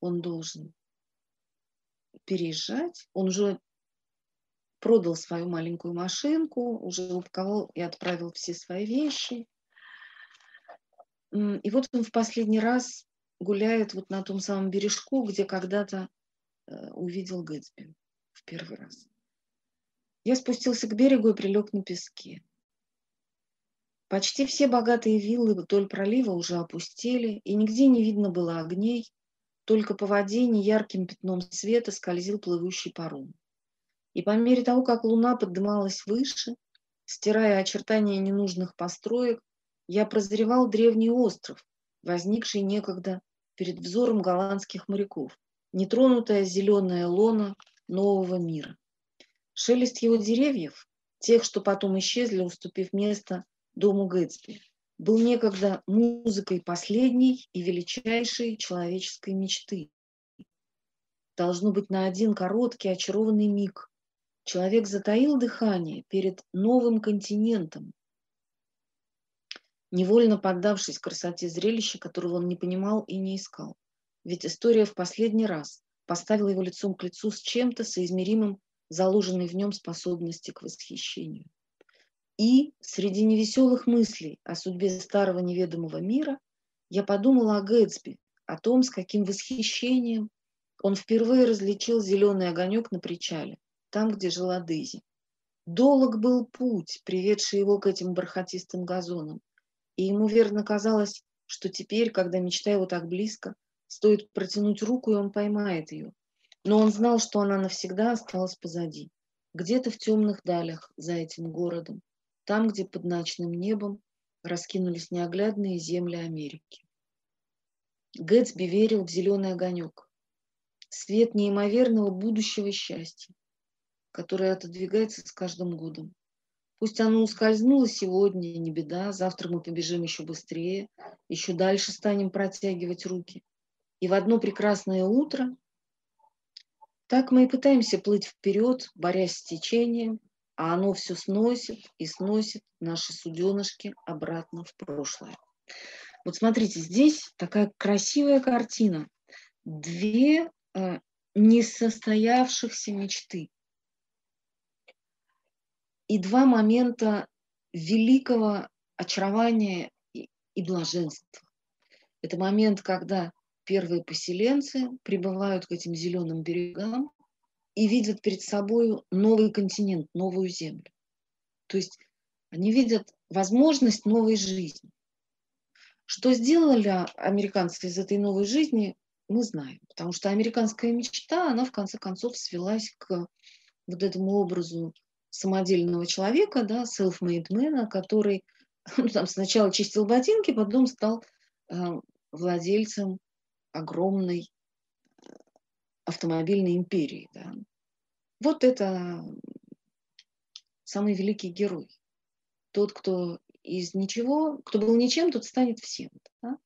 он должен переезжать, он уже продал свою маленькую машинку, уже упаковал и отправил все свои вещи. И вот он в последний раз гуляет вот на том самом бережку, где когда-то э, увидел Гэтсби в первый раз. Я спустился к берегу и прилег на песке. Почти все богатые виллы вдоль пролива уже опустели, и нигде не видно было огней, только по воде неярким пятном света скользил плывущий паром. И по мере того, как луна поднималась выше, стирая очертания ненужных построек, я прозревал древний остров, возникший некогда перед взором голландских моряков, нетронутая зеленая лона нового мира. Шелест его деревьев, тех, что потом исчезли, уступив место дому Гэтсби, был некогда музыкой последней и величайшей человеческой мечты. Должно быть на один короткий очарованный миг человек затаил дыхание перед новым континентом, невольно поддавшись красоте зрелища, которого он не понимал и не искал. Ведь история в последний раз поставила его лицом к лицу с чем-то соизмеримым заложенной в нем способности к восхищению. И среди невеселых мыслей о судьбе старого неведомого мира я подумала о Гэтсби, о том, с каким восхищением он впервые различил зеленый огонек на причале, там, где жила Дейзи. Долг был путь, приведший его к этим бархатистым газонам, и ему верно казалось, что теперь, когда мечта его так близко, стоит протянуть руку, и он поймает ее. Но он знал, что она навсегда осталась позади, где-то в темных далях за этим городом, там, где под ночным небом раскинулись неоглядные земли Америки. Гэтсби верил в зеленый огонек, свет неимоверного будущего счастья, которое отодвигается с каждым годом. Пусть оно ускользнуло сегодня, не беда, завтра мы побежим еще быстрее, еще дальше станем протягивать руки. И в одно прекрасное утро так мы и пытаемся плыть вперед, борясь с течением, а оно все сносит и сносит наши суденышки обратно в прошлое. Вот смотрите, здесь такая красивая картина. Две э, несостоявшихся мечты. И два момента великого очарования и, и блаженства. Это момент, когда первые поселенцы прибывают к этим зеленым берегам и видят перед собой новый континент, новую землю. То есть они видят возможность новой жизни. Что сделали американцы из этой новой жизни, мы знаем. Потому что американская мечта, она в конце концов свелась к вот этому образу самодельного человека, да, self-made man, который ну, там сначала чистил ботинки, потом стал э, владельцем огромной автомобильной империи. Да. Вот это самый великий герой. Тот, кто из ничего, кто был ничем, тот станет всем. Да?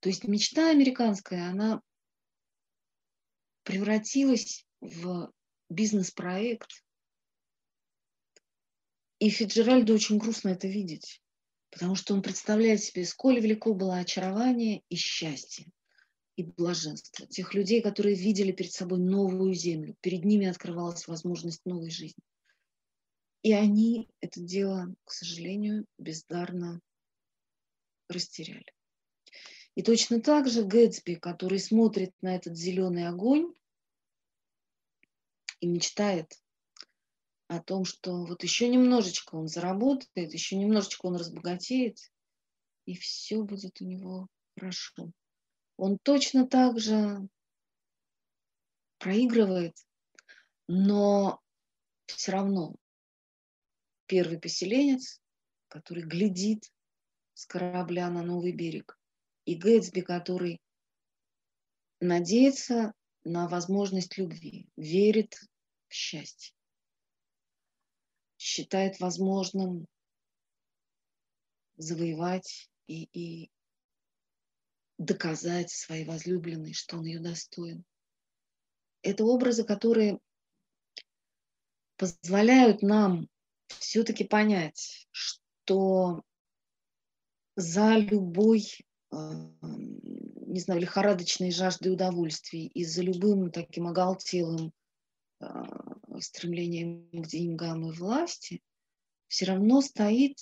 То есть мечта американская, она превратилась в бизнес-проект. И Фиджеральду очень грустно это видеть, потому что он представляет себе, сколь велико было очарование и счастье и блаженство, тех людей, которые видели перед собой новую землю, перед ними открывалась возможность новой жизни. И они это дело, к сожалению, бездарно растеряли. И точно так же Гэтсби, который смотрит на этот зеленый огонь и мечтает о том, что вот еще немножечко он заработает, еще немножечко он разбогатеет, и все будет у него хорошо он точно так же проигрывает, но все равно первый поселенец, который глядит с корабля на новый берег, и Гэтсби, который надеется на возможность любви, верит в счастье, считает возможным завоевать и, и доказать своей возлюбленной, что он ее достоин. Это образы, которые позволяют нам все-таки понять, что за любой, э, не знаю, лихорадочной жаждой удовольствий и за любым таким оголтелым э, стремлением к деньгам и власти все равно стоит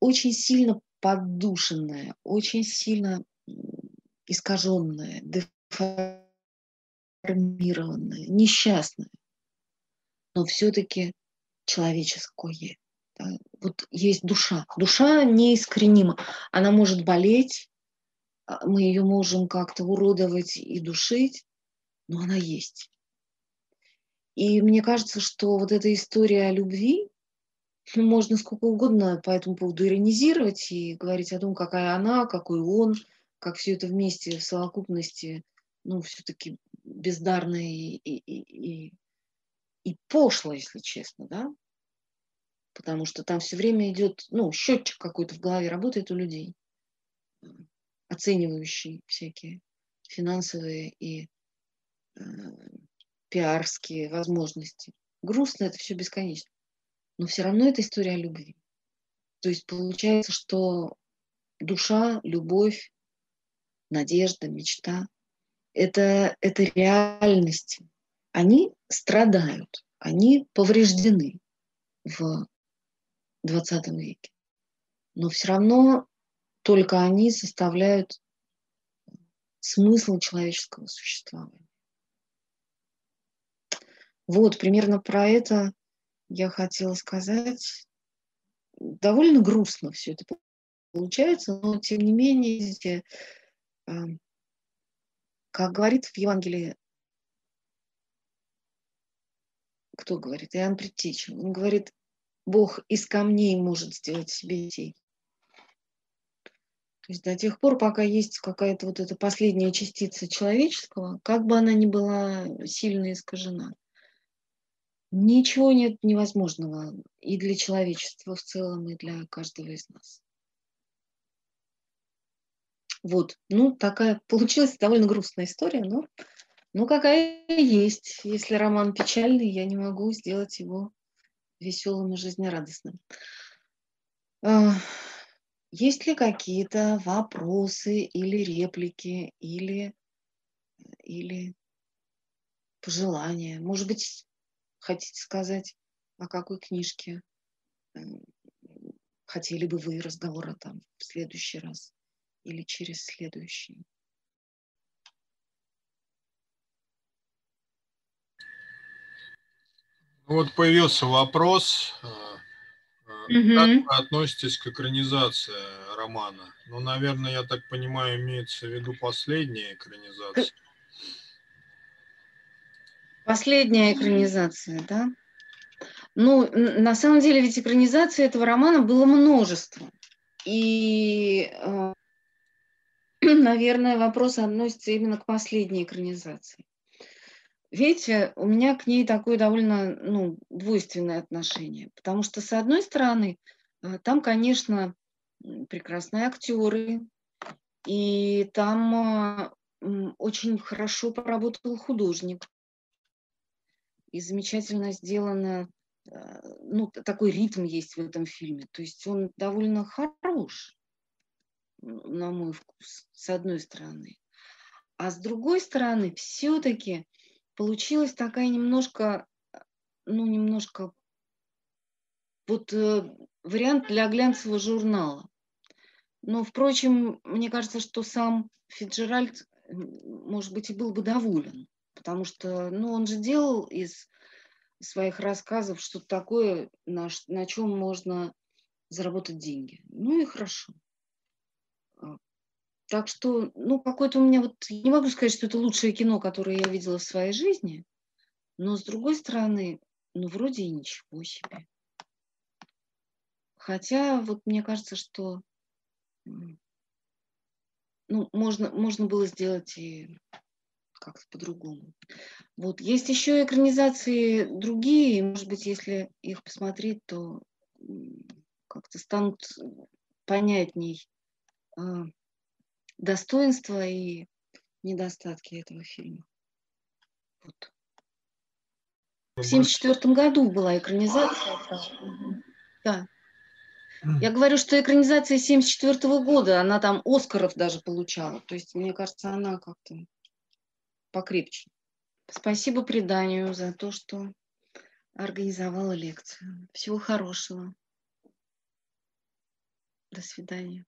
очень сильно поддушенная, очень сильно искаженная, деформированная, несчастная, но все-таки человеческое. Вот есть душа. Душа неискоренима. Она может болеть, а, мы ее можем как-то уродовать и душить, но она есть. И мне кажется, что вот эта история о любви, можно сколько угодно по этому поводу иронизировать и говорить о том, какая она, какой он, как все это вместе в совокупности, ну, все-таки бездарно и, и, и, и, и пошло, если честно, да? Потому что там все время идет, ну, счетчик какой-то в голове работает у людей, оценивающий всякие финансовые и э, пиарские возможности. Грустно это все бесконечно но все равно это история любви. То есть получается, что душа, любовь, надежда, мечта – это, это реальности. Они страдают, они повреждены в 20 веке. Но все равно только они составляют смысл человеческого существования. Вот, примерно про это я хотела сказать, довольно грустно все это получается, но тем не менее, а, как говорит в Евангелии, кто говорит? Иоанн Предтеча. Он говорит, Бог из камней может сделать себе детей. То есть до тех пор, пока есть какая-то вот эта последняя частица человеческого, как бы она ни была сильно искажена, Ничего нет невозможного и для человечества в целом, и для каждого из нас. Вот, ну, такая получилась довольно грустная история, но ну, какая есть. Если роман печальный, я не могу сделать его веселым и жизнерадостным. А, есть ли какие-то вопросы или реплики, или, или пожелания? Может быть, хотите сказать, о какой книжке хотели бы вы разговора там в следующий раз или через следующий? Вот появился вопрос, угу. как вы относитесь к экранизации романа? Ну, наверное, я так понимаю, имеется в виду последняя экранизация. Последняя экранизация, да? Ну, на самом деле ведь экранизации этого романа было множество. И, э, наверное, вопрос относится именно к последней экранизации. Видите, у меня к ней такое довольно ну, двойственное отношение. Потому что, с одной стороны, э, там, конечно, прекрасные актеры, и там э, очень хорошо поработал художник и замечательно сделано, э, ну, такой ритм есть в этом фильме. То есть он довольно хорош, на мой вкус, с одной стороны. А с другой стороны, все-таки получилась такая немножко, ну, немножко вот э, вариант для глянцевого журнала. Но, впрочем, мне кажется, что сам Фиджеральд, может быть, и был бы доволен потому что ну, он же делал из своих рассказов что-то такое, на, на чем можно заработать деньги. Ну и хорошо. А, так что, ну, какое-то у меня вот, не могу сказать, что это лучшее кино, которое я видела в своей жизни, но с другой стороны, ну, вроде и ничего себе. Хотя, вот мне кажется, что ну, можно, можно было сделать и как-то по-другому. Вот. Есть еще экранизации другие, может быть, если их посмотреть, то как-то станут понятней а, достоинства и недостатки этого фильма. Вот. В 1974 году была экранизация. Да. Я говорю, что экранизация 1974 года, она там Оскаров даже получала. То есть, мне кажется, она как-то покрепче. Спасибо преданию за то, что организовала лекцию. Всего хорошего. До свидания.